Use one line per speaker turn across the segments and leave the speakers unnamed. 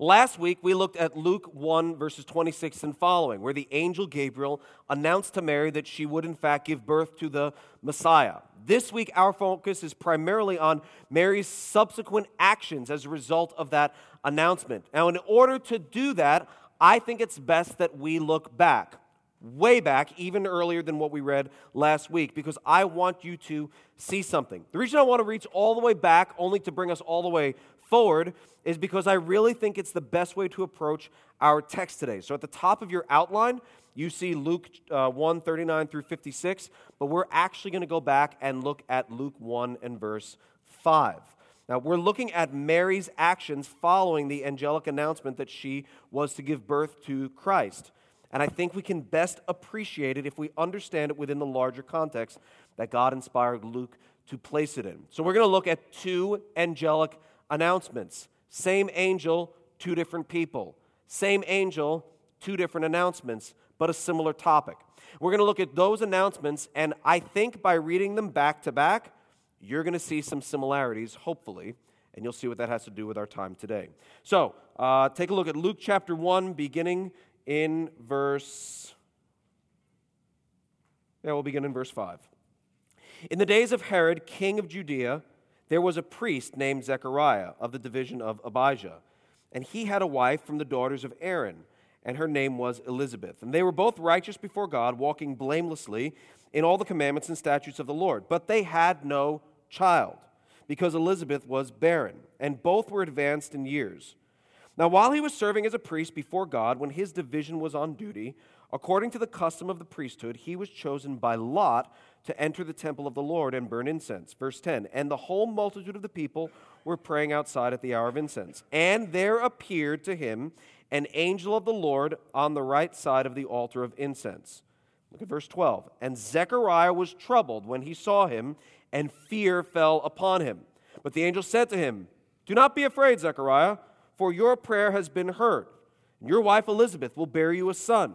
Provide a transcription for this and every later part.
Last week, we looked at Luke 1, verses 26 and following, where the angel Gabriel announced to Mary that she would, in fact, give birth to the Messiah. This week, our focus is primarily on Mary's subsequent actions as a result of that announcement. Now, in order to do that, I think it's best that we look back, way back, even earlier than what we read last week, because I want you to see something. The reason I want to reach all the way back, only to bring us all the way forward is because I really think it's the best way to approach our text today. So at the top of your outline, you see Luke uh, 1 39 through 56, but we're actually going to go back and look at Luke 1 and verse 5. Now, we're looking at Mary's actions following the angelic announcement that she was to give birth to Christ. And I think we can best appreciate it if we understand it within the larger context that God inspired Luke to place it in. So, we're going to look at two angelic announcements. Same angel, two different people. Same angel, two different announcements, but a similar topic. We're going to look at those announcements, and I think by reading them back to back, you're going to see some similarities, hopefully, and you'll see what that has to do with our time today. So, uh, take a look at Luke chapter 1, beginning in verse. Yeah, we'll begin in verse 5. In the days of Herod, king of Judea, there was a priest named Zechariah of the division of Abijah, and he had a wife from the daughters of Aaron, and her name was Elizabeth. And they were both righteous before God, walking blamelessly in all the commandments and statutes of the Lord. But they had no child, because Elizabeth was barren, and both were advanced in years. Now, while he was serving as a priest before God, when his division was on duty, according to the custom of the priesthood, he was chosen by lot to enter the temple of the Lord and burn incense. Verse 10 And the whole multitude of the people were praying outside at the hour of incense. And there appeared to him an angel of the Lord on the right side of the altar of incense. Look at verse 12. And Zechariah was troubled when he saw him, and fear fell upon him. But the angel said to him, Do not be afraid, Zechariah, for your prayer has been heard. and Your wife Elizabeth will bear you a son,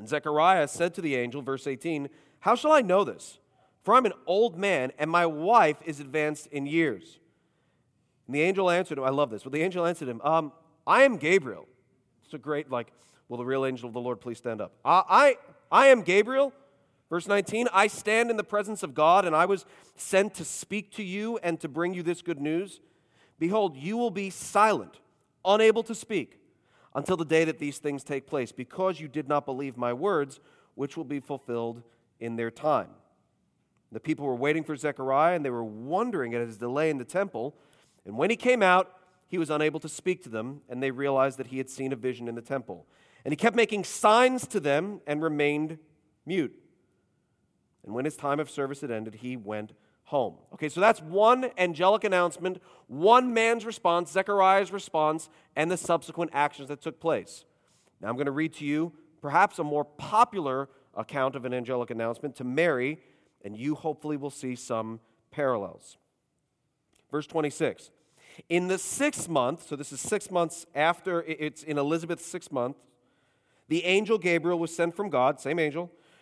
And Zechariah said to the angel, verse 18, How shall I know this? For I'm an old man, and my wife is advanced in years. And the angel answered him, I love this. But the angel answered him, um, I am Gabriel. It's a great, like, will the real angel of the Lord please stand up? I, I, I am Gabriel. Verse 19, I stand in the presence of God, and I was sent to speak to you and to bring you this good news. Behold, you will be silent, unable to speak, until the day that these things take place, because you did not believe my words, which will be fulfilled in their time. The people were waiting for Zechariah and they were wondering at his delay in the temple. And when he came out, he was unable to speak to them, and they realized that he had seen a vision in the temple. And he kept making signs to them and remained mute. And when his time of service had ended, he went home. Okay, so that's one angelic announcement, one man's response, Zechariah's response, and the subsequent actions that took place. Now I'm going to read to you perhaps a more popular account of an angelic announcement to Mary and you hopefully will see some parallels. Verse 26. In the sixth month, so this is six months after it's in Elizabeth's sixth month, the angel Gabriel was sent from God, same angel,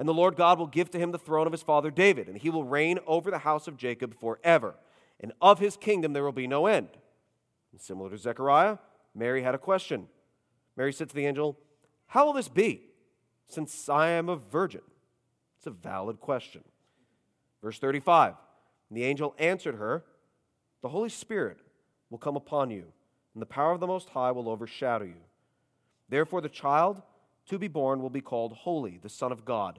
And the Lord God will give to him the throne of his father David, and he will reign over the house of Jacob forever. And of his kingdom there will be no end. And similar to Zechariah, Mary had a question. Mary said to the angel, How will this be, since I am a virgin? It's a valid question. Verse 35 The angel answered her, The Holy Spirit will come upon you, and the power of the Most High will overshadow you. Therefore, the child to be born will be called Holy, the Son of God.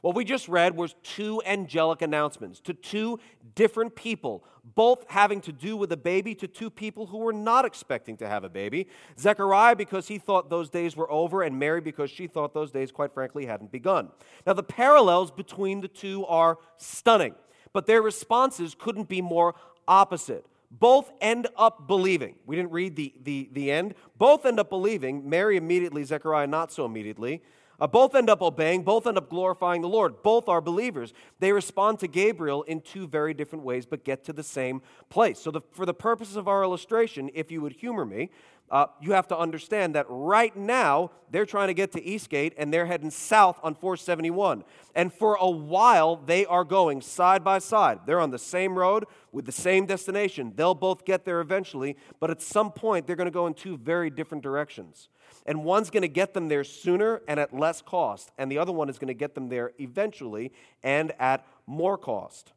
what we just read was two angelic announcements to two different people, both having to do with a baby to two people who were not expecting to have a baby. Zechariah because he thought those days were over, and Mary because she thought those days, quite frankly, hadn't begun. Now, the parallels between the two are stunning, but their responses couldn't be more opposite. Both end up believing. We didn't read the, the, the end. Both end up believing. Mary immediately, Zechariah not so immediately. Uh, both end up obeying, both end up glorifying the Lord. Both are believers. They respond to Gabriel in two very different ways, but get to the same place. So, the, for the purposes of our illustration, if you would humor me, uh, you have to understand that right now they're trying to get to Eastgate and they're heading south on 471. And for a while, they are going side by side. They're on the same road with the same destination. They'll both get there eventually, but at some point, they're going to go in two very different directions. And one's going to get them there sooner and at less cost, and the other one is going to get them there eventually and at more cost.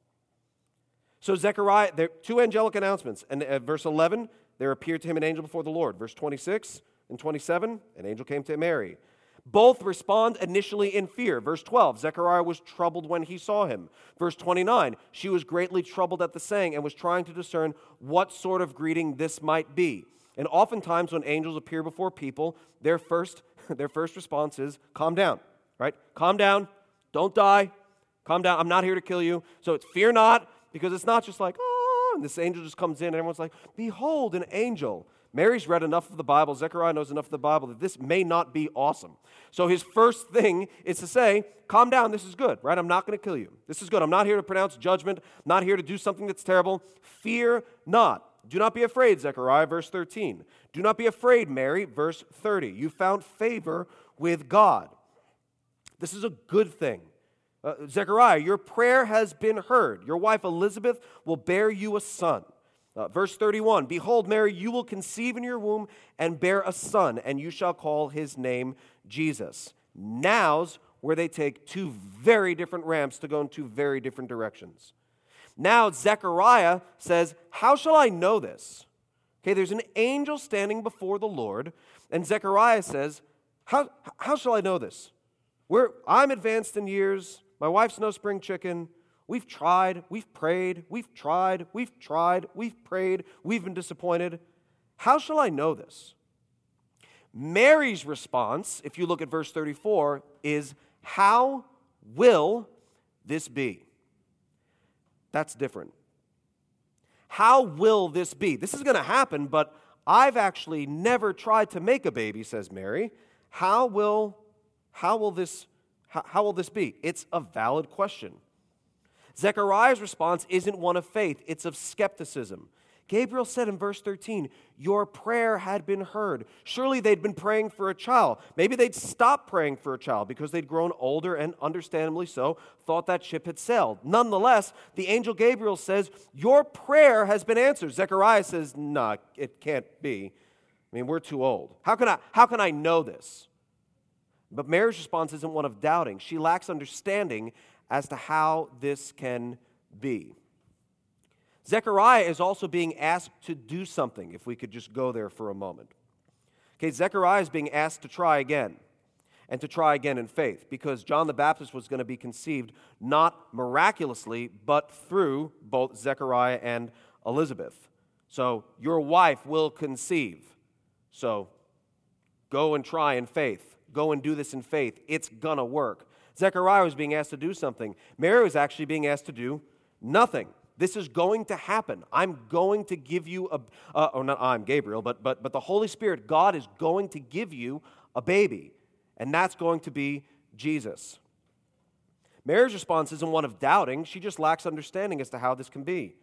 So, Zechariah, there are two angelic announcements. And at verse 11, there appeared to him an angel before the Lord. Verse 26 and 27, an angel came to Mary. Both respond initially in fear. Verse 12, Zechariah was troubled when he saw him. Verse 29, she was greatly troubled at the saying and was trying to discern what sort of greeting this might be. And oftentimes, when angels appear before people, their first, their first response is, Calm down, right? Calm down. Don't die. Calm down. I'm not here to kill you. So it's fear not, because it's not just like, Oh, and this angel just comes in, and everyone's like, Behold, an angel. Mary's read enough of the Bible, Zechariah knows enough of the Bible that this may not be awesome. So his first thing is to say, Calm down, this is good, right? I'm not going to kill you. This is good. I'm not here to pronounce judgment, not here to do something that's terrible. Fear not. Do not be afraid, Zechariah, verse 13. Do not be afraid, Mary, verse 30. You found favor with God. This is a good thing. Uh, Zechariah, your prayer has been heard. Your wife Elizabeth will bear you a son. Uh, verse 31 Behold, Mary, you will conceive in your womb and bear a son, and you shall call his name Jesus. Now's where they take two very different ramps to go in two very different directions. Now, Zechariah says, How shall I know this? Okay, there's an angel standing before the Lord, and Zechariah says, How, how shall I know this? We're, I'm advanced in years. My wife's no spring chicken. We've tried, we've prayed, we've tried, we've tried, we've prayed, we've been disappointed. How shall I know this? Mary's response, if you look at verse 34, is, How will this be? That's different. How will this be? This is going to happen, but I've actually never tried to make a baby, says Mary. How will, how will, this, how, how will this be? It's a valid question. Zechariah's response isn't one of faith, it's of skepticism. Gabriel said in verse 13, Your prayer had been heard. Surely they'd been praying for a child. Maybe they'd stopped praying for a child because they'd grown older and, understandably so, thought that ship had sailed. Nonetheless, the angel Gabriel says, Your prayer has been answered. Zechariah says, Nah, it can't be. I mean, we're too old. How can I, how can I know this? But Mary's response isn't one of doubting. She lacks understanding as to how this can be. Zechariah is also being asked to do something, if we could just go there for a moment. Okay, Zechariah is being asked to try again and to try again in faith because John the Baptist was going to be conceived not miraculously, but through both Zechariah and Elizabeth. So, your wife will conceive. So, go and try in faith. Go and do this in faith. It's going to work. Zechariah was being asked to do something. Mary was actually being asked to do nothing. This is going to happen. I'm going to give you a, uh, or not I'm Gabriel, but, but, but the Holy Spirit, God is going to give you a baby, and that's going to be Jesus. Mary's response isn't one of doubting, she just lacks understanding as to how this can be.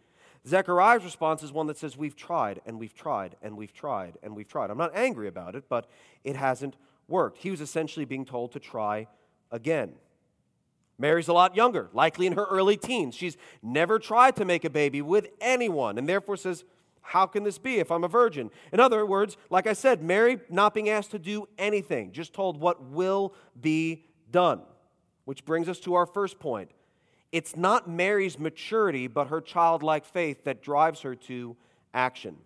Zechariah's response is one that says, We've tried, and we've tried, and we've tried, and we've tried. I'm not angry about it, but it hasn't worked. He was essentially being told to try again. Mary's a lot younger, likely in her early teens. She's never tried to make a baby with anyone, and therefore says, How can this be if I'm a virgin? In other words, like I said, Mary not being asked to do anything, just told what will be done. Which brings us to our first point. It's not Mary's maturity, but her childlike faith that drives her to action.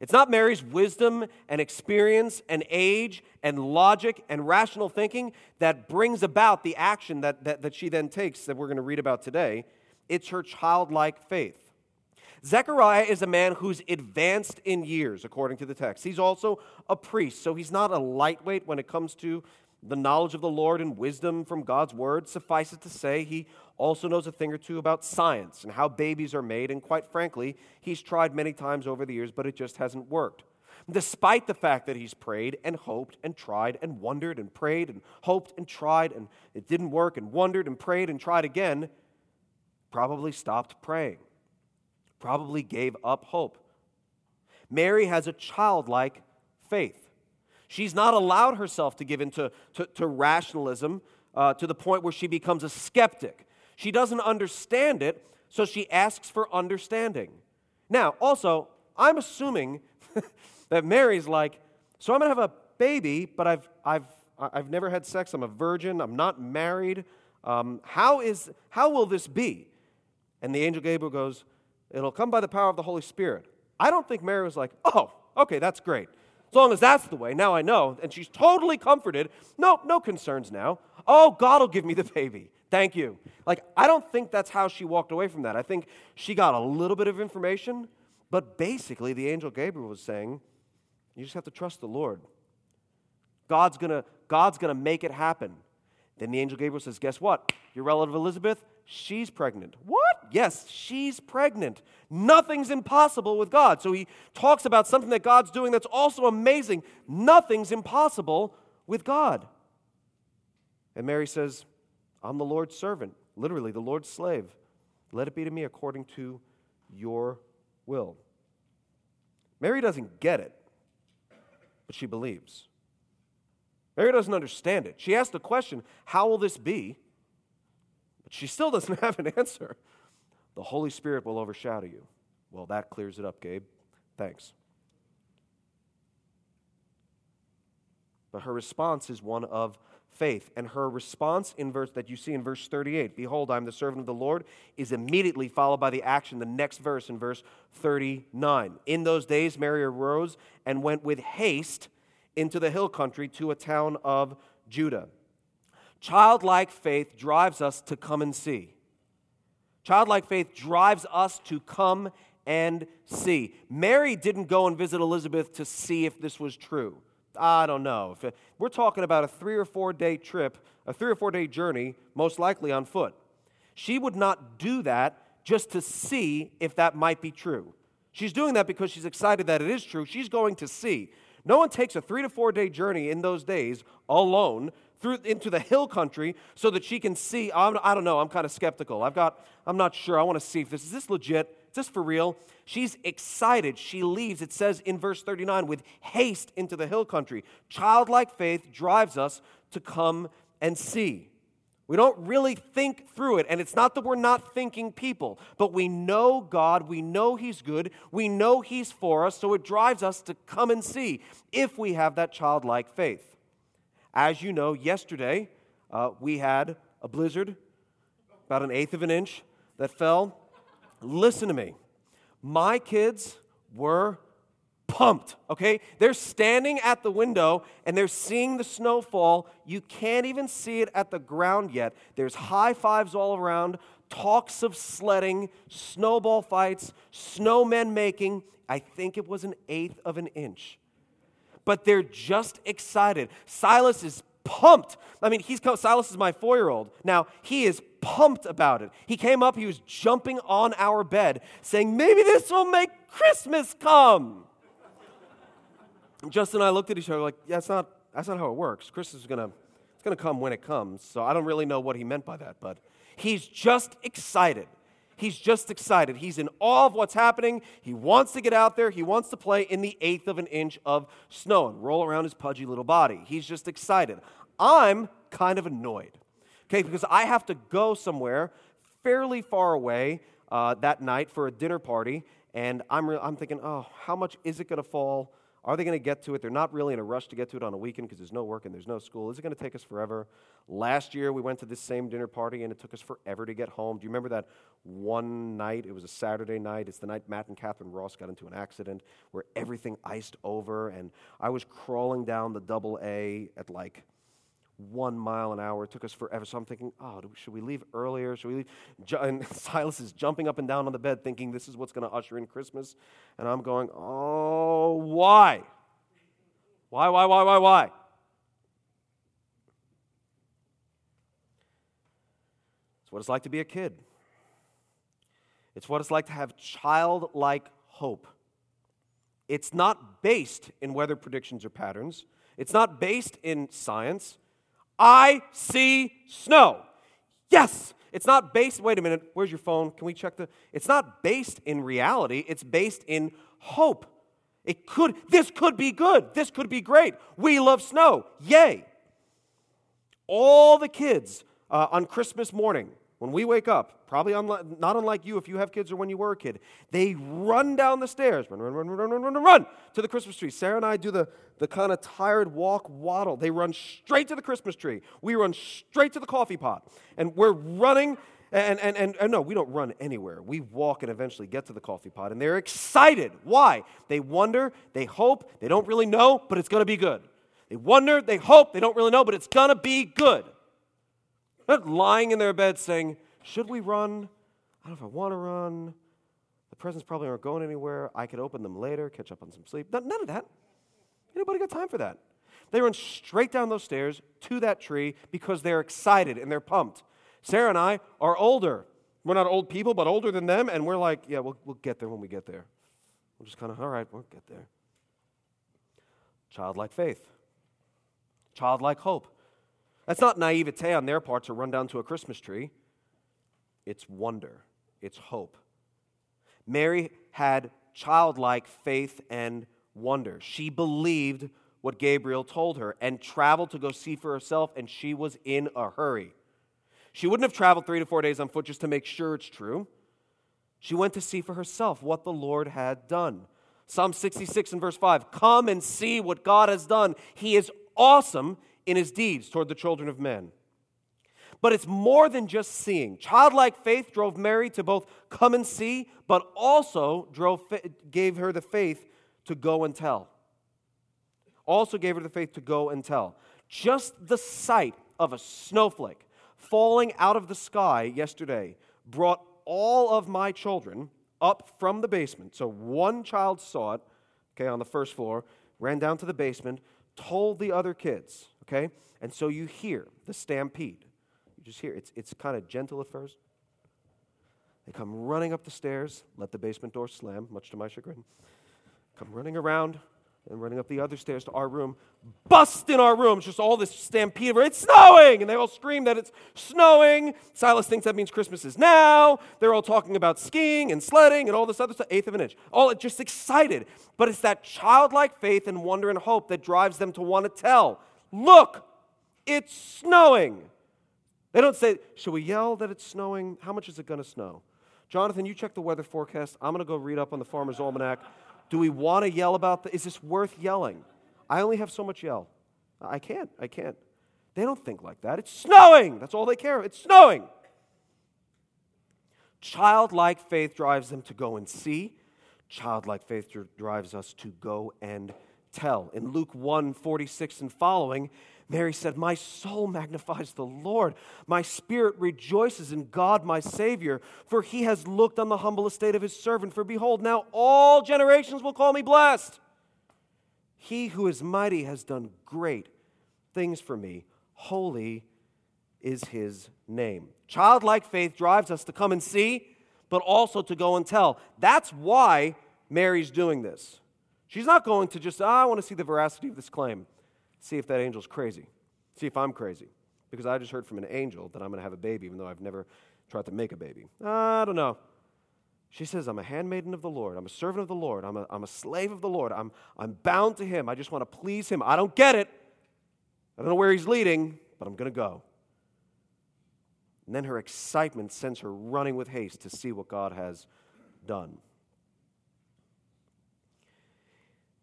It's not Mary's wisdom and experience and age and logic and rational thinking that brings about the action that, that, that she then takes that we're going to read about today. It's her childlike faith. Zechariah is a man who's advanced in years, according to the text. He's also a priest, so he's not a lightweight when it comes to the knowledge of the Lord and wisdom from God's word. Suffice it to say, he also knows a thing or two about science and how babies are made, and quite frankly, he's tried many times over the years, but it just hasn't worked. Despite the fact that he's prayed and hoped and tried and wondered and prayed and hoped and tried and it didn't work and wondered and prayed and tried again, probably stopped praying, probably gave up hope. Mary has a childlike faith. She's not allowed herself to give into to, to rationalism uh, to the point where she becomes a skeptic. She doesn't understand it, so she asks for understanding. Now, also, I'm assuming that Mary's like, so I'm going to have a baby, but I've, I've, I've never had sex. I'm a virgin. I'm not married. Um, how, is, how will this be? And the angel Gabriel goes, It'll come by the power of the Holy Spirit. I don't think Mary was like, oh, okay, that's great. As long as that's the way, now I know. And she's totally comforted. No, no concerns now. Oh, God will give me the baby. Thank you. Like, I don't think that's how she walked away from that. I think she got a little bit of information, but basically, the angel Gabriel was saying, you just have to trust the Lord. God's gonna, God's gonna make it happen. Then the angel Gabriel says, Guess what? Your relative Elizabeth, she's pregnant. What? Yes, she's pregnant. Nothing's impossible with God. So he talks about something that God's doing that's also amazing. Nothing's impossible with God. And Mary says, I'm the Lord's servant, literally, the Lord's slave. Let it be to me according to your will. Mary doesn't get it, but she believes. Mary doesn't understand it. She asked the question, How will this be? But she still doesn't have an answer. The Holy Spirit will overshadow you. Well, that clears it up, Gabe. Thanks. But her response is one of faith. And her response in verse that you see in verse 38, behold, I'm the servant of the Lord, is immediately followed by the action, the next verse in verse 39. In those days, Mary arose and went with haste into the hill country to a town of Judah. Childlike faith drives us to come and see. Childlike faith drives us to come and see. Mary didn't go and visit Elizabeth to see if this was true. I don't know. If we're talking about a three or four day trip, a three or four day journey, most likely on foot. She would not do that just to see if that might be true. She's doing that because she's excited that it is true. She's going to see. No one takes a three to four day journey in those days alone through into the hill country so that she can see. I'm, I do not know. I'm kind of skeptical. I've got. I'm not sure. I want to see if this is this legit. This for real? She's excited. She leaves. It says in verse 39 with haste into the hill country. Childlike faith drives us to come and see. We don't really think through it. And it's not that we're not thinking people, but we know God. We know He's good. We know He's for us. So it drives us to come and see if we have that childlike faith. As you know, yesterday uh, we had a blizzard, about an eighth of an inch, that fell. Listen to me. My kids were pumped, okay? They're standing at the window and they're seeing the snowfall. You can't even see it at the ground yet. There's high fives all around, talks of sledding, snowball fights, snowmen making. I think it was an eighth of an inch. But they're just excited. Silas is pumped. I mean, he's Silas is my four year old. Now, he is pumped about it. He came up, he was jumping on our bed, saying, Maybe this will make Christmas come. Justin and I looked at each other like, yeah, that's not, that's not how it works. Christmas is to it's to come when it comes. So I don't really know what he meant by that, but he's just excited. He's just excited. He's in awe of what's happening. He wants to get out there. He wants to play in the eighth of an inch of snow and roll around his pudgy little body. He's just excited. I'm kind of annoyed, okay, because I have to go somewhere fairly far away uh, that night for a dinner party, And I'm, re- I'm thinking, oh, how much is it going to fall? Are they going to get to it? They're not really in a rush to get to it on a weekend because there's no work and there's no school. Is it going to take us forever? Last year, we went to this same dinner party and it took us forever to get home. Do you remember that one night? It was a Saturday night. It's the night Matt and Catherine Ross got into an accident where everything iced over and I was crawling down the double A at like one mile an hour. It took us forever. So I'm thinking, oh, should we leave earlier? Should we leave? And Silas is jumping up and down on the bed thinking this is what's going to usher in Christmas. And I'm going, oh, why? Why, why, why, why, why? It's what it's like to be a kid. It's what it's like to have childlike hope. It's not based in weather predictions or patterns. It's not based in science. I see snow. Yes, it's not based, wait a minute, where's your phone? Can we check the? It's not based in reality, it's based in hope. It could, this could be good. This could be great. We love snow. Yay. All the kids uh, on Christmas morning when we wake up, probably unlike, not unlike you if you have kids or when you were a kid, they run down the stairs, run, run, run, run, run, run, run to the Christmas tree. Sarah and I do the, the kind of tired walk waddle. They run straight to the Christmas tree. We run straight to the coffee pot. And we're running, and, and, and, and no, we don't run anywhere. We walk and eventually get to the coffee pot. And they're excited. Why? They wonder, they hope, they don't really know, but it's going to be good. They wonder, they hope, they don't really know, but it's going to be good. Not lying in their bed saying, Should we run? I don't know if I want to run. The presents probably aren't going anywhere. I could open them later, catch up on some sleep. None of that. Anybody got time for that? They run straight down those stairs to that tree because they're excited and they're pumped. Sarah and I are older. We're not old people, but older than them, and we're like, yeah, we'll, we'll get there when we get there. We're just kind of, all right, we'll get there. Childlike faith, childlike hope. That's not naivete on their part to run down to a Christmas tree. It's wonder, it's hope. Mary had childlike faith and wonder. She believed what Gabriel told her and traveled to go see for herself, and she was in a hurry. She wouldn't have traveled three to four days on foot just to make sure it's true. She went to see for herself what the Lord had done. Psalm 66 and verse 5 Come and see what God has done. He is awesome in his deeds toward the children of men. But it's more than just seeing. Childlike faith drove Mary to both come and see, but also drove, gave her the faith to go and tell. Also gave her the faith to go and tell. Just the sight of a snowflake falling out of the sky yesterday brought all of my children up from the basement. So one child saw it, okay, on the first floor, ran down to the basement, told the other kids okay? And so you hear the stampede. You just hear it's, it's kind of gentle at first. They come running up the stairs, let the basement door slam, much to my chagrin. Come running around and running up the other stairs to our room, bust in our room, just all this stampede. It's snowing! And they all scream that it's snowing. Silas thinks that means Christmas is now. They're all talking about skiing and sledding and all this other stuff, eighth of an inch. All just excited. But it's that childlike faith and wonder and hope that drives them to want to tell. Look, it's snowing. They don't say, Should we yell that it's snowing? How much is it going to snow? Jonathan, you check the weather forecast. I'm going to go read up on the Farmer's Almanac. Do we want to yell about the, is this worth yelling? I only have so much yell. I can't. I can't. They don't think like that. It's snowing. That's all they care. It's snowing. Childlike faith drives them to go and see. Childlike faith drives us to go and tell. In Luke 1 46 and following, Mary said, My soul magnifies the Lord. My spirit rejoices in God, my Savior, for he has looked on the humble estate of his servant. For behold, now all generations will call me blessed. He who is mighty has done great things for me. Holy is his name. Childlike faith drives us to come and see, but also to go and tell. That's why Mary's doing this. She's not going to just, oh, I want to see the veracity of this claim, see if that angel's crazy, see if I'm crazy. Because I just heard from an angel that I'm going to have a baby, even though I've never tried to make a baby. I don't know. She says, I'm a handmaiden of the Lord. I'm a servant of the Lord. I'm a, I'm a slave of the Lord. I'm, I'm bound to Him. I just want to please Him. I don't get it. I don't know where He's leading, but I'm going to go. And then her excitement sends her running with haste to see what God has done.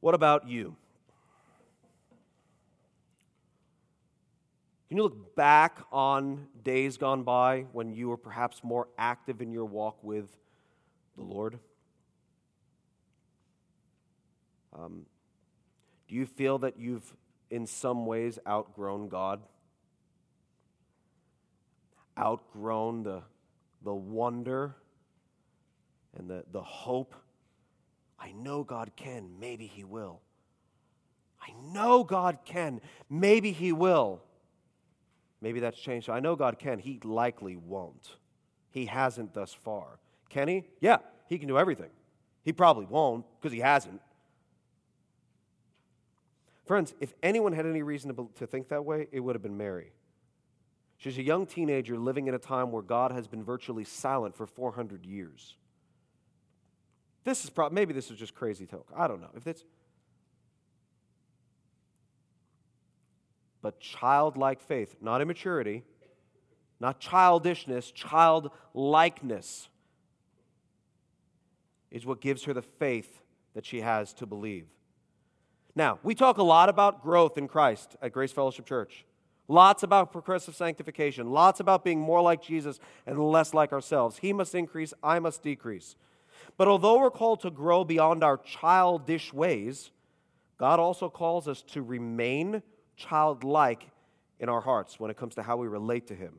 What about you? Can you look back on days gone by when you were perhaps more active in your walk with the Lord? Um, do you feel that you've, in some ways, outgrown God? Outgrown the, the wonder and the, the hope? I know God can, maybe He will. I know God can, maybe He will. Maybe that's changed. I know God can. He likely won't. He hasn't thus far. Can He? Yeah, He can do everything. He probably won't because He hasn't. Friends, if anyone had any reason to, to think that way, it would have been Mary. She's a young teenager living in a time where God has been virtually silent for 400 years. This is probably, maybe this is just crazy talk. I don't know. If it's, but childlike faith, not immaturity, not childishness, childlikeness is what gives her the faith that she has to believe. Now, we talk a lot about growth in Christ at Grace Fellowship Church. Lots about progressive sanctification, lots about being more like Jesus and less like ourselves. He must increase, I must decrease. But although we're called to grow beyond our childish ways, God also calls us to remain childlike in our hearts when it comes to how we relate to Him.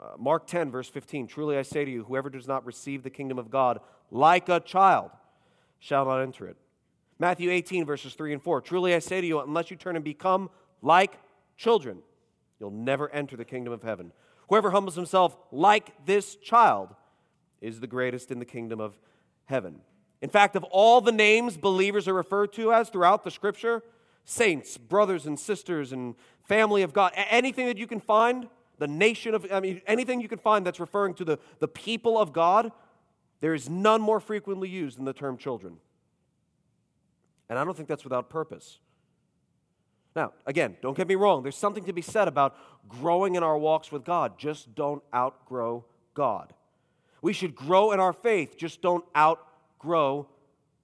Uh, Mark 10, verse 15 Truly I say to you, whoever does not receive the kingdom of God like a child shall not enter it. Matthew 18, verses 3 and 4. Truly I say to you, unless you turn and become like children, you'll never enter the kingdom of heaven. Whoever humbles himself like this child is the greatest in the kingdom of heaven. In fact, of all the names believers are referred to as throughout the scripture, saints, brothers and sisters, and family of God, anything that you can find, the nation of, I mean, anything you can find that's referring to the, the people of God, there is none more frequently used than the term children. And I don't think that's without purpose. Now, again, don't get me wrong. There's something to be said about growing in our walks with God. Just don't outgrow God. We should grow in our faith, just don't outgrow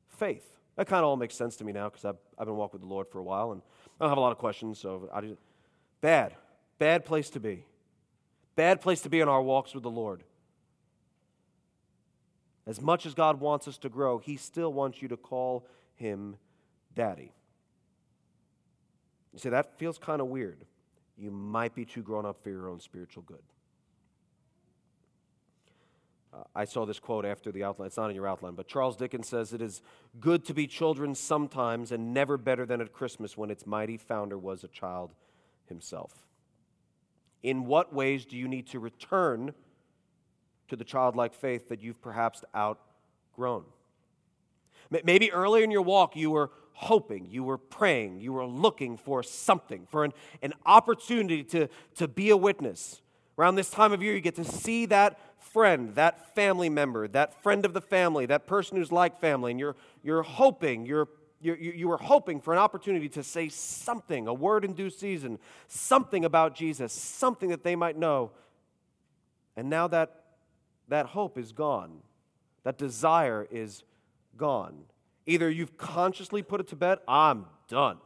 faith. That kind of all makes sense to me now because I've, I've been walking with the Lord for a while and I don't have a lot of questions. So, I just, bad, bad place to be. Bad place to be in our walks with the Lord. As much as God wants us to grow, He still wants you to call Him daddy. You say, that feels kind of weird. You might be too grown up for your own spiritual good. Uh, I saw this quote after the outline. It's not in your outline, but Charles Dickens says it is good to be children sometimes and never better than at Christmas when its mighty founder was a child himself. In what ways do you need to return to the childlike faith that you've perhaps outgrown? Maybe earlier in your walk you were hoping, you were praying, you were looking for something, for an, an opportunity to, to be a witness. Around this time of year, you get to see that friend, that family member, that friend of the family, that person who's like family, and you're, you're hoping, you're, you you were hoping for an opportunity to say something, a word in due season, something about Jesus, something that they might know. And now that, that hope is gone, that desire is gone. Either you've consciously put it to bed, I'm done.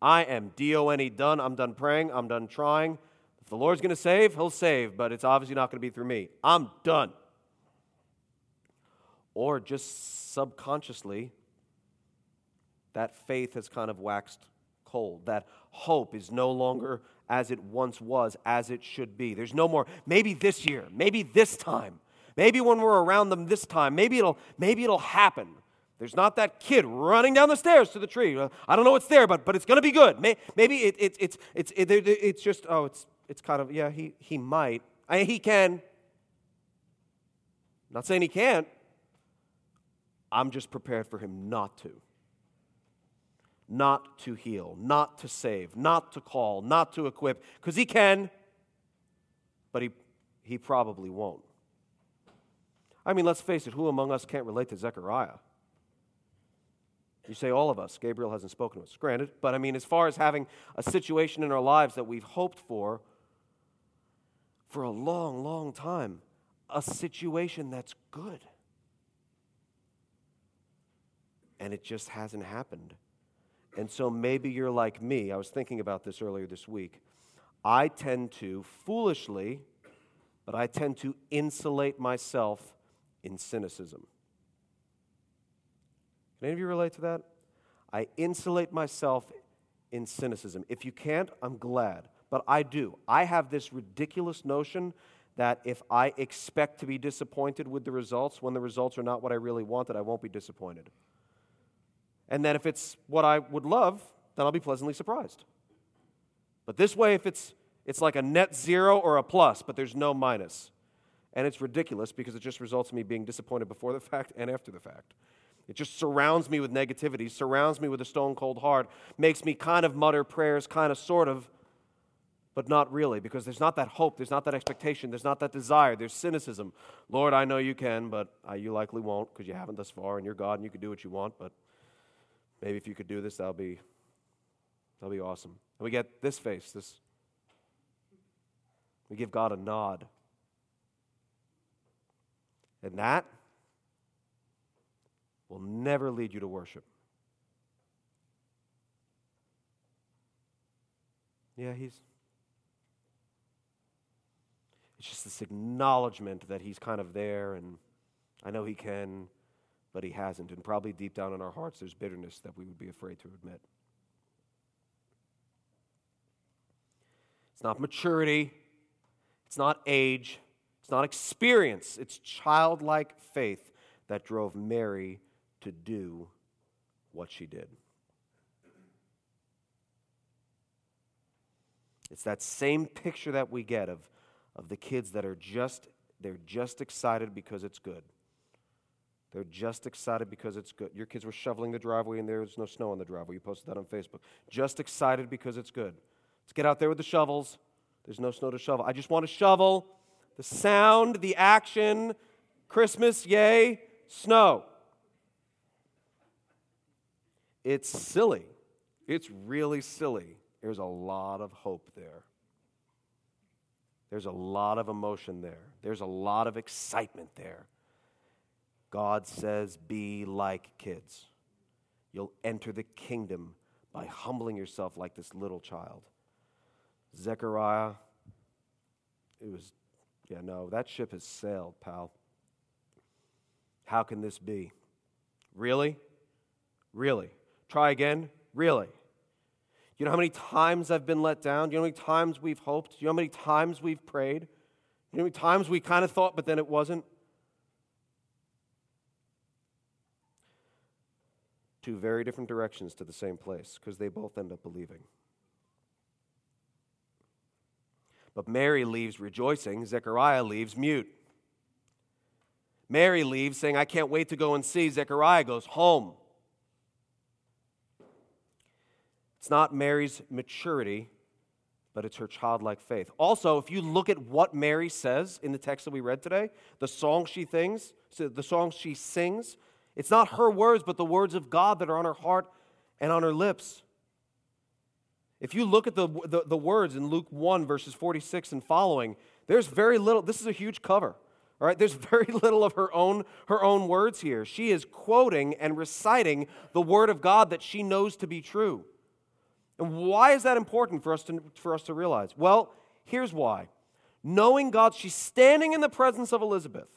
I am D O N E done. I'm done praying. I'm done trying. If the Lord's going to save, He'll save, but it's obviously not going to be through me. I'm done. Or just subconsciously, that faith has kind of waxed cold. That hope is no longer as it once was, as it should be. There's no more, maybe this year, maybe this time, maybe when we're around them this time, maybe it'll, maybe it'll happen. There's not that kid running down the stairs to the tree. I don't know what's there, but, but it's going to be good. Maybe it, it, it's, it's, it, it's just, oh, it's, it's kind of, yeah, he, he might. I, he can. I'm not saying he can't. I'm just prepared for him not to. Not to heal, not to save, not to call, not to equip, because he can, but he, he probably won't. I mean, let's face it, who among us can't relate to Zechariah? You say all of us. Gabriel hasn't spoken to us. Granted, but I mean, as far as having a situation in our lives that we've hoped for for a long, long time, a situation that's good. And it just hasn't happened. And so maybe you're like me. I was thinking about this earlier this week. I tend to, foolishly, but I tend to insulate myself in cynicism. Can any of you relate to that? I insulate myself in cynicism. If you can't, I'm glad. But I do. I have this ridiculous notion that if I expect to be disappointed with the results, when the results are not what I really wanted, I won't be disappointed. And then if it's what I would love, then I'll be pleasantly surprised. But this way, if it's, it's like a net zero or a plus, but there's no minus. And it's ridiculous because it just results in me being disappointed before the fact and after the fact. It just surrounds me with negativity, surrounds me with a stone cold heart, makes me kind of mutter prayers, kind of, sort of, but not really, because there's not that hope, there's not that expectation, there's not that desire, there's cynicism. Lord, I know you can, but I, you likely won't because you haven't thus far, and you're God and you can do what you want, but maybe if you could do this, that'll be, that'll be awesome. And we get this face, this. We give God a nod. And that will never lead you to worship. Yeah, he's. It's just this acknowledgement that he's kind of there, and I know he can, but he hasn't. And probably deep down in our hearts, there's bitterness that we would be afraid to admit. It's not maturity, it's not age, it's not experience, it's childlike faith that drove Mary to do what she did. It's that same picture that we get of, of the kids that are just they're just excited because it's good. They're just excited because it's good. Your kids were shoveling the driveway and there was no snow on the driveway. You posted that on Facebook. Just excited because it's good. Let's get out there with the shovels. There's no snow to shovel. I just want to shovel. The sound, the action, Christmas, yay, snow. It's silly. It's really silly. There's a lot of hope there. There's a lot of emotion there. There's a lot of excitement there. God says, Be like kids. You'll enter the kingdom by humbling yourself like this little child. Zechariah, it was, yeah, no, that ship has sailed, pal. How can this be? Really? Really? Try again? Really? You know how many times I've been let down? Do you know how many times we've hoped? Do you know how many times we've prayed? Do you know how many times we kind of thought, but then it wasn't? Two very different directions to the same place because they both end up believing. But Mary leaves rejoicing, Zechariah leaves mute. Mary leaves saying, I can't wait to go and see. Zechariah goes home. It's not Mary's maturity, but it's her childlike faith. Also, if you look at what Mary says in the text that we read today, the song she sings, the song she sings, it's not her words, but the words of God that are on her heart and on her lips. If you look at the, the, the words in Luke 1, verses 46 and following, there's very little, this is a huge cover. All right, there's very little of her own, her own words here. She is quoting and reciting the word of God that she knows to be true. And why is that important for us to, for us to realize? Well, here's why. Knowing God, she's standing in the presence of Elizabeth.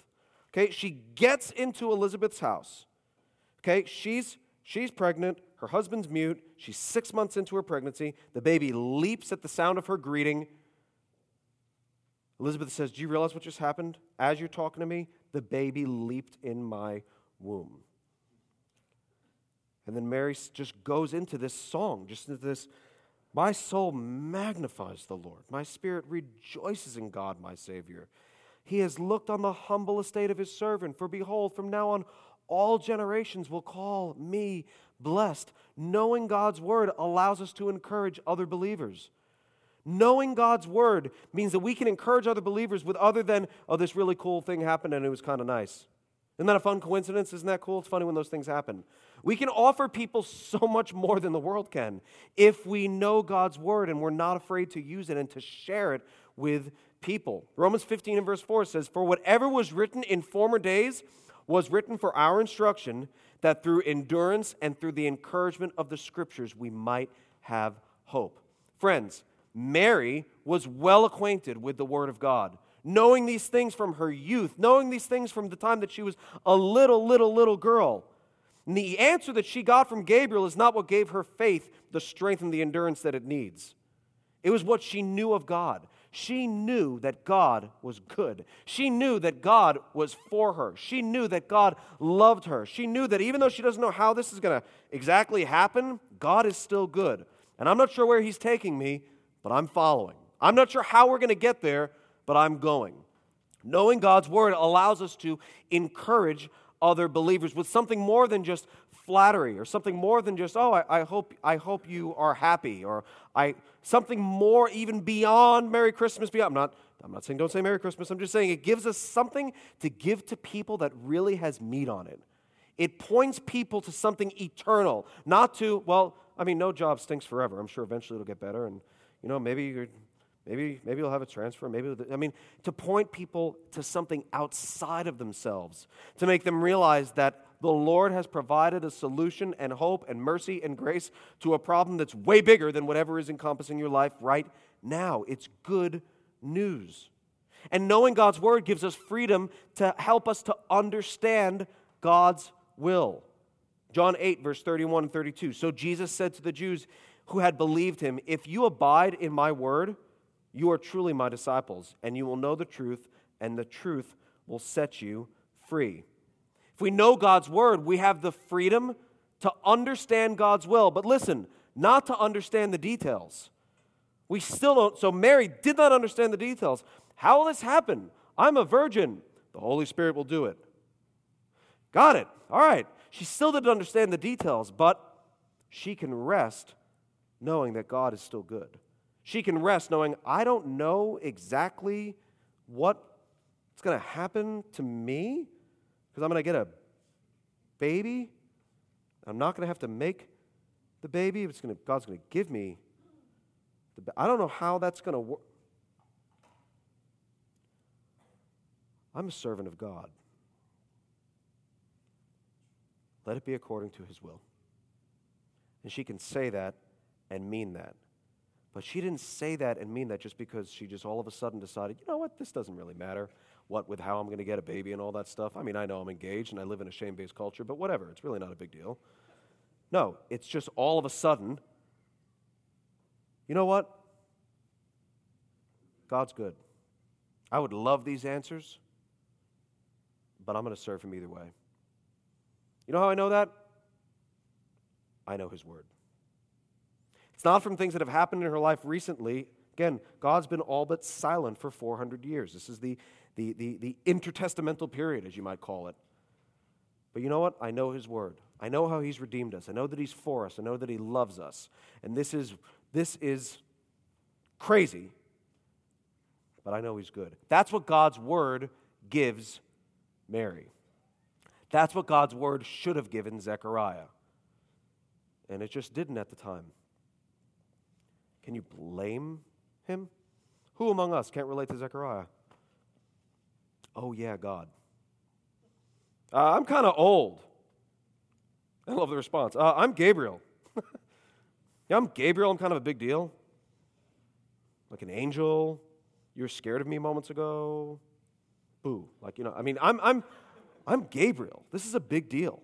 Okay, she gets into Elizabeth's house. Okay, she's she's pregnant, her husband's mute, she's six months into her pregnancy. The baby leaps at the sound of her greeting. Elizabeth says, Do you realize what just happened? As you're talking to me, the baby leaped in my womb. And then Mary just goes into this song, just into this My soul magnifies the Lord. My spirit rejoices in God, my Savior. He has looked on the humble estate of his servant. For behold, from now on, all generations will call me blessed. Knowing God's word allows us to encourage other believers. Knowing God's word means that we can encourage other believers with other than, oh, this really cool thing happened and it was kind of nice. Isn't that a fun coincidence? Isn't that cool? It's funny when those things happen. We can offer people so much more than the world can if we know God's word and we're not afraid to use it and to share it with people. Romans 15 and verse 4 says, For whatever was written in former days was written for our instruction, that through endurance and through the encouragement of the scriptures we might have hope. Friends, Mary was well acquainted with the Word of God, knowing these things from her youth, knowing these things from the time that she was a little, little, little girl. And the answer that she got from Gabriel is not what gave her faith the strength and the endurance that it needs. It was what she knew of God. She knew that God was good. She knew that God was for her. She knew that God loved her. She knew that even though she doesn't know how this is going to exactly happen, God is still good. And I'm not sure where He's taking me, but I'm following. I'm not sure how we're going to get there, but I'm going. Knowing God's word allows us to encourage other believers with something more than just flattery or something more than just, oh, I, I, hope, I hope you are happy or I, something more even beyond Merry Christmas. Beyond. I'm, not, I'm not saying don't say Merry Christmas. I'm just saying it gives us something to give to people that really has meat on it. It points people to something eternal, not to, well, I mean, no job stinks forever. I'm sure eventually it'll get better and you know, maybe you're, maybe maybe you'll have a transfer. Maybe I mean, to point people to something outside of themselves, to make them realize that the Lord has provided a solution and hope and mercy and grace to a problem that's way bigger than whatever is encompassing your life right now. It's good news. And knowing God's word gives us freedom to help us to understand God's will. John 8, verse 31 and 32. So Jesus said to the Jews, who had believed him, If you abide in my word, you are truly my disciples, and you will know the truth, and the truth will set you free. If we know God's word, we have the freedom to understand God's will. But listen, not to understand the details. We still don't. So Mary did not understand the details. How will this happen? I'm a virgin. The Holy Spirit will do it. Got it. All right. She still didn't understand the details, but she can rest knowing that God is still good. She can rest knowing, I don't know exactly what's going to happen to me because I'm going to get a baby. I'm not going to have to make the baby. It's gonna, God's going to give me the I don't know how that's going to work. I'm a servant of God. Let it be according to his will. And she can say that and mean that. But she didn't say that and mean that just because she just all of a sudden decided, you know what, this doesn't really matter. What with how I'm going to get a baby and all that stuff. I mean, I know I'm engaged and I live in a shame based culture, but whatever. It's really not a big deal. No, it's just all of a sudden, you know what? God's good. I would love these answers, but I'm going to serve Him either way. You know how I know that? I know His Word. It's not from things that have happened in her life recently. Again, God's been all but silent for 400 years. This is the, the, the, the intertestamental period, as you might call it. But you know what? I know His Word. I know how He's redeemed us. I know that He's for us. I know that He loves us. And this is, this is crazy, but I know He's good. That's what God's Word gives Mary. That's what God's Word should have given Zechariah. And it just didn't at the time. Can you blame him? Who among us can't relate to Zechariah? Oh, yeah, God. Uh, I'm kind of old. I love the response. Uh, I'm Gabriel. yeah, I'm Gabriel. I'm kind of a big deal. Like an angel. You were scared of me moments ago. Boo. Like, you know, I mean, I'm, I'm, I'm Gabriel. This is a big deal.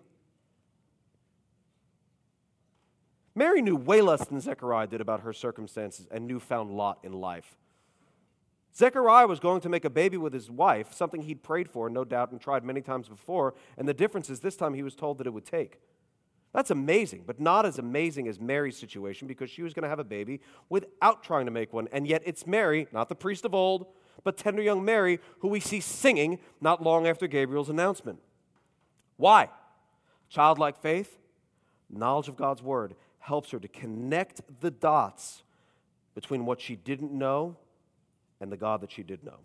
Mary knew way less than Zechariah did about her circumstances and newfound lot in life. Zechariah was going to make a baby with his wife, something he'd prayed for, no doubt, and tried many times before, and the difference is this time he was told that it would take. That's amazing, but not as amazing as Mary's situation because she was going to have a baby without trying to make one. And yet it's Mary, not the priest of old, but tender young Mary, who we see singing not long after Gabriel's announcement. Why? Childlike faith, knowledge of God's word, helps her to connect the dots between what she didn't know and the God that she did know.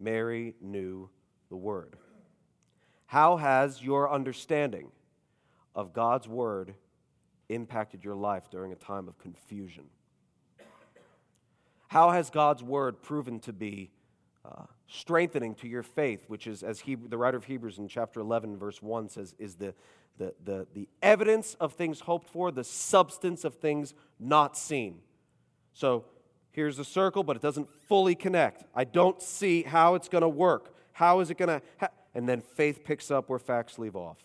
Mary knew the Word. How has your understanding of God's Word impacted your life during a time of confusion? How has God's Word proven to be strengthening to your faith, which is, as he, the writer of Hebrews in chapter 11, verse 1 says, is the, the, the, the evidence of things hoped for, the substance of things not seen. So here's the circle, but it doesn't fully connect. I don't see how it's going to work. How is it going to? Ha-? And then faith picks up where facts leave off.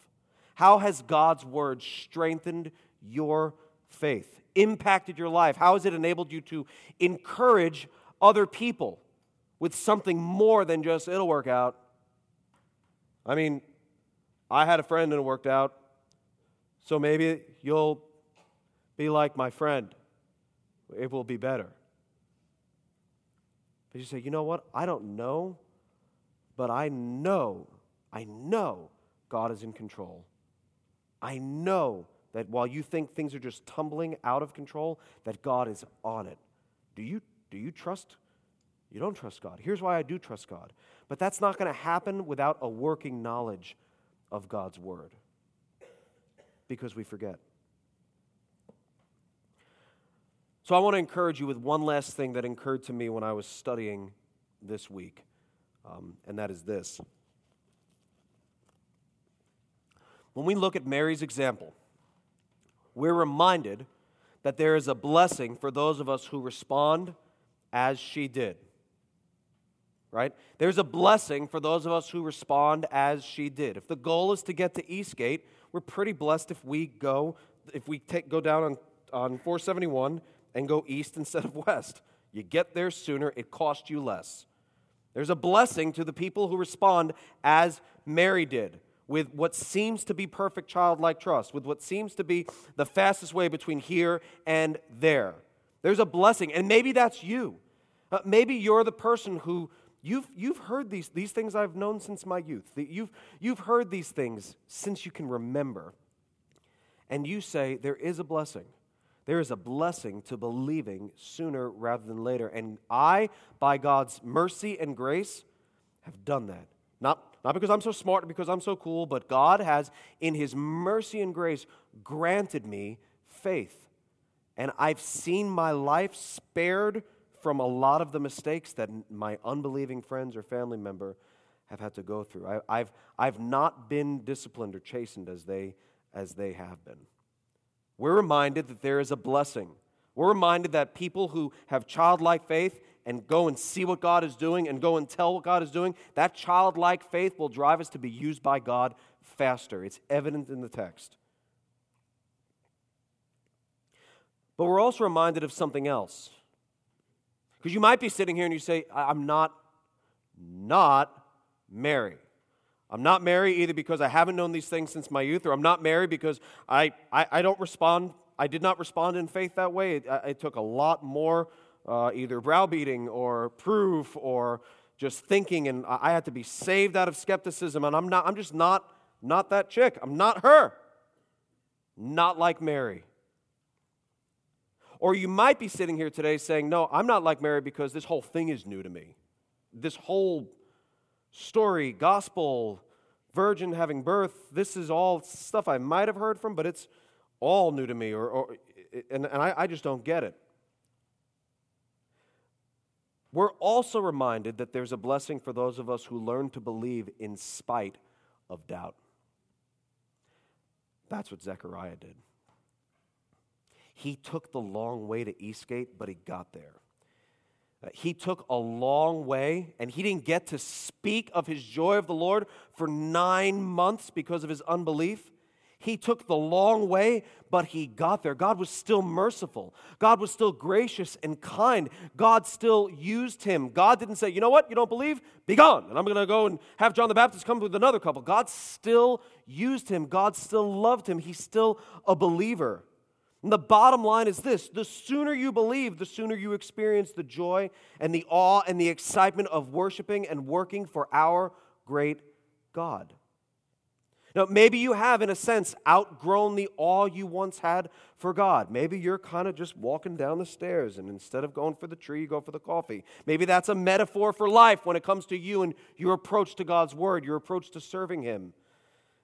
How has God's word strengthened your faith, impacted your life? How has it enabled you to encourage other people with something more than just, it'll work out? I mean, I had a friend and it worked out, so maybe you'll be like my friend. It will be better. But you say, you know what? I don't know, but I know, I know God is in control. I know that while you think things are just tumbling out of control, that God is on it. Do you, do you trust? You don't trust God. Here's why I do trust God. But that's not going to happen without a working knowledge of God's word. Because we forget. So I want to encourage you with one last thing that occurred to me when I was studying this week, um, and that is this. When we look at Mary's example, we're reminded that there is a blessing for those of us who respond as she did. Right? There's a blessing for those of us who respond as she did. If the goal is to get to Eastgate, we're pretty blessed if we go if we take, go down on, on 471 and go east instead of west. You get there sooner, it costs you less. There's a blessing to the people who respond as Mary did with what seems to be perfect childlike trust, with what seems to be the fastest way between here and there. There's a blessing, and maybe that's you. Uh, maybe you're the person who you've, you've heard these, these things I've known since my youth. You've, you've heard these things since you can remember. And you say, There is a blessing. There is a blessing to believing sooner rather than later. And I, by God's mercy and grace, have done that. Not not because I'm so smart, or because I'm so cool, but God has, in His mercy and grace, granted me faith. And I've seen my life spared from a lot of the mistakes that my unbelieving friends or family member have had to go through. I, have I've not been disciplined or chastened as they, as they have been. We're reminded that there is a blessing. We're reminded that people who have childlike faith and go and see what God is doing and go and tell what God is doing, that childlike faith will drive us to be used by God faster. It's evident in the text. But we're also reminded of something else. Because you might be sitting here and you say, I'm not, not Mary. I'm not Mary either because I haven't known these things since my youth, or I'm not Mary because I, I, I don't respond, I did not respond in faith that way. It, it took a lot more uh, either browbeating or proof or just thinking, and I had to be saved out of skepticism. And I'm not, I'm just not, not that chick. I'm not her. Not like Mary. Or you might be sitting here today saying, No, I'm not like Mary because this whole thing is new to me. This whole story, gospel, virgin having birth, this is all stuff I might have heard from, but it's all new to me, or, or and, and I, I just don't get it. We're also reminded that there's a blessing for those of us who learn to believe in spite of doubt. That's what Zechariah did. He took the long way to Eastgate, but he got there. Uh, he took a long way, and he didn't get to speak of his joy of the Lord for nine months because of his unbelief. He took the long way, but he got there. God was still merciful. God was still gracious and kind. God still used him. God didn't say, you know what, you don't believe? Be gone. And I'm going to go and have John the Baptist come with another couple. God still used him. God still loved him. He's still a believer. And the bottom line is this the sooner you believe, the sooner you experience the joy and the awe and the excitement of worshiping and working for our great God. Now, maybe you have, in a sense, outgrown the awe you once had for God. Maybe you're kind of just walking down the stairs, and instead of going for the tree, you go for the coffee. Maybe that's a metaphor for life when it comes to you and your approach to God's Word, your approach to serving Him.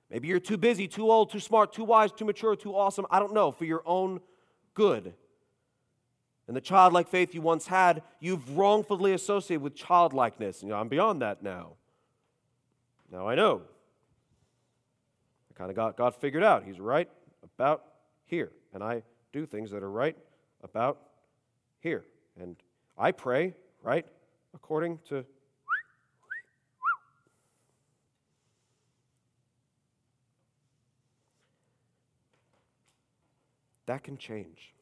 Maybe you're too busy, too old, too smart, too wise, too mature, too awesome. I don't know, for your own good. And the childlike faith you once had, you've wrongfully associated with childlikeness. You know, I'm beyond that now. Now I know. I kind of got God figured out. He's right about here. And I do things that are right about here. And I pray right according to. That can change.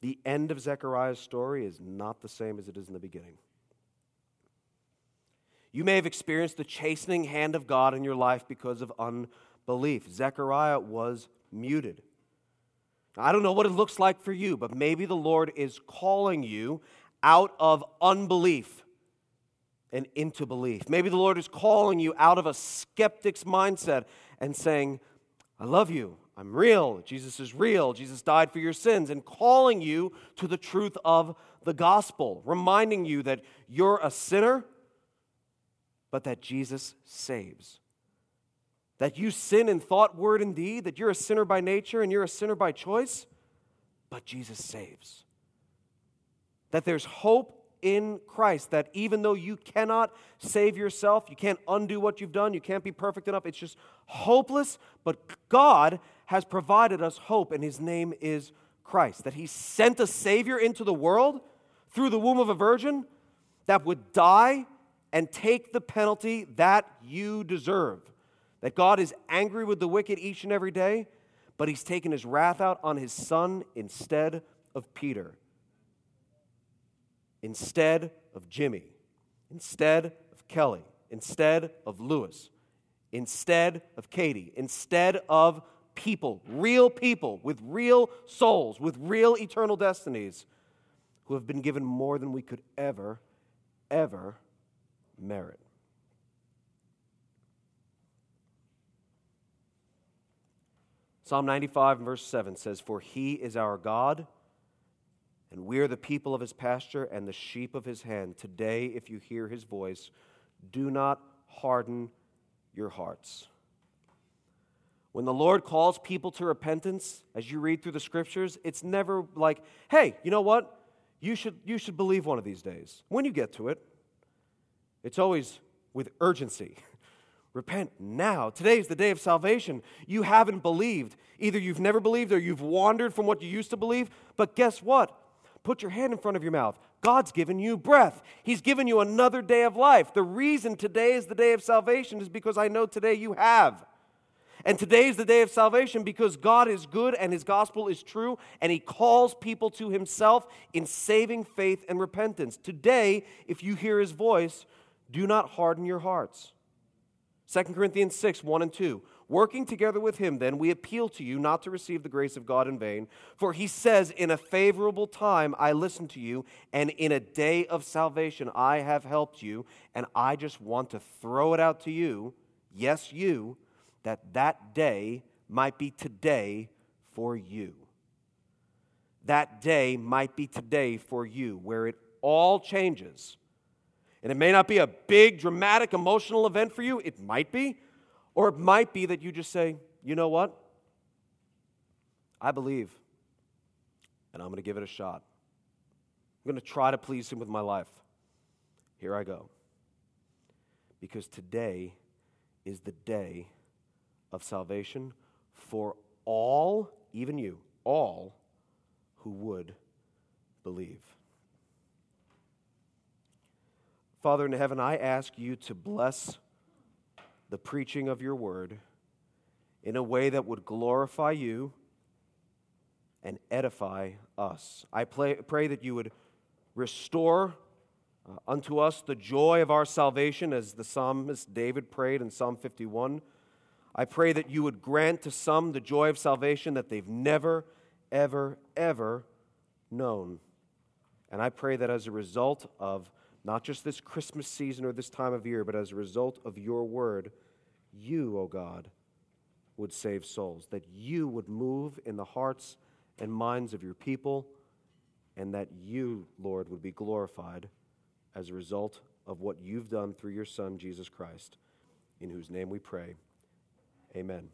The end of Zechariah's story is not the same as it is in the beginning. You may have experienced the chastening hand of God in your life because of unbelief. Zechariah was muted. I don't know what it looks like for you, but maybe the Lord is calling you out of unbelief and into belief. Maybe the Lord is calling you out of a skeptic's mindset and saying, I love you. I'm real. Jesus is real. Jesus died for your sins, and calling you to the truth of the gospel, reminding you that you're a sinner, but that Jesus saves. That you sin in thought, word, and deed, that you're a sinner by nature and you're a sinner by choice, but Jesus saves. That there's hope in Christ, that even though you cannot save yourself, you can't undo what you've done, you can't be perfect enough, it's just hopeless, but God has provided us hope, and his name is Christ. That he sent a Savior into the world through the womb of a virgin that would die and take the penalty that you deserve. That God is angry with the wicked each and every day, but he's taken his wrath out on his son instead of Peter. Instead of Jimmy, instead of Kelly, instead of Lewis, instead of Katie, instead of people, real people with real souls, with real eternal destinies, who have been given more than we could ever, ever merit. Psalm 95, verse 7 says, For he is our God and we are the people of his pasture and the sheep of his hand. Today, if you hear his voice, do not harden your hearts. When the Lord calls people to repentance, as you read through the scriptures, it's never like, hey, you know what? You should, you should believe one of these days. When you get to it, it's always with urgency. Repent now. Today's the day of salvation. You haven't believed. Either you've never believed or you've wandered from what you used to believe. But guess what? Put your hand in front of your mouth. God's given you breath. He's given you another day of life. The reason today is the day of salvation is because I know today you have. And today is the day of salvation because God is good and his gospel is true and he calls people to himself in saving faith and repentance. Today, if you hear his voice, do not harden your hearts. 2 Corinthians 6, 1 and 2. Working together with him, then, we appeal to you not to receive the grace of God in vain. For he says, In a favorable time I listened to you, and in a day of salvation I have helped you. And I just want to throw it out to you, yes, you, that that day might be today for you. That day might be today for you, where it all changes. And it may not be a big, dramatic, emotional event for you, it might be. Or it might be that you just say, you know what? I believe, and I'm going to give it a shot. I'm going to try to please Him with my life. Here I go. Because today is the day of salvation for all, even you, all who would believe. Father in heaven, I ask you to bless the preaching of your word in a way that would glorify you and edify us. I pray, pray that you would restore uh, unto us the joy of our salvation, as the psalmist David prayed in Psalm 51. I pray that you would grant to some the joy of salvation that they've never, ever, ever known. And I pray that as a result of not just this Christmas season or this time of year, but as a result of your word, you, O oh God, would save souls, that you would move in the hearts and minds of your people, and that you, Lord, would be glorified as a result of what you've done through your Son, Jesus Christ, in whose name we pray. Amen.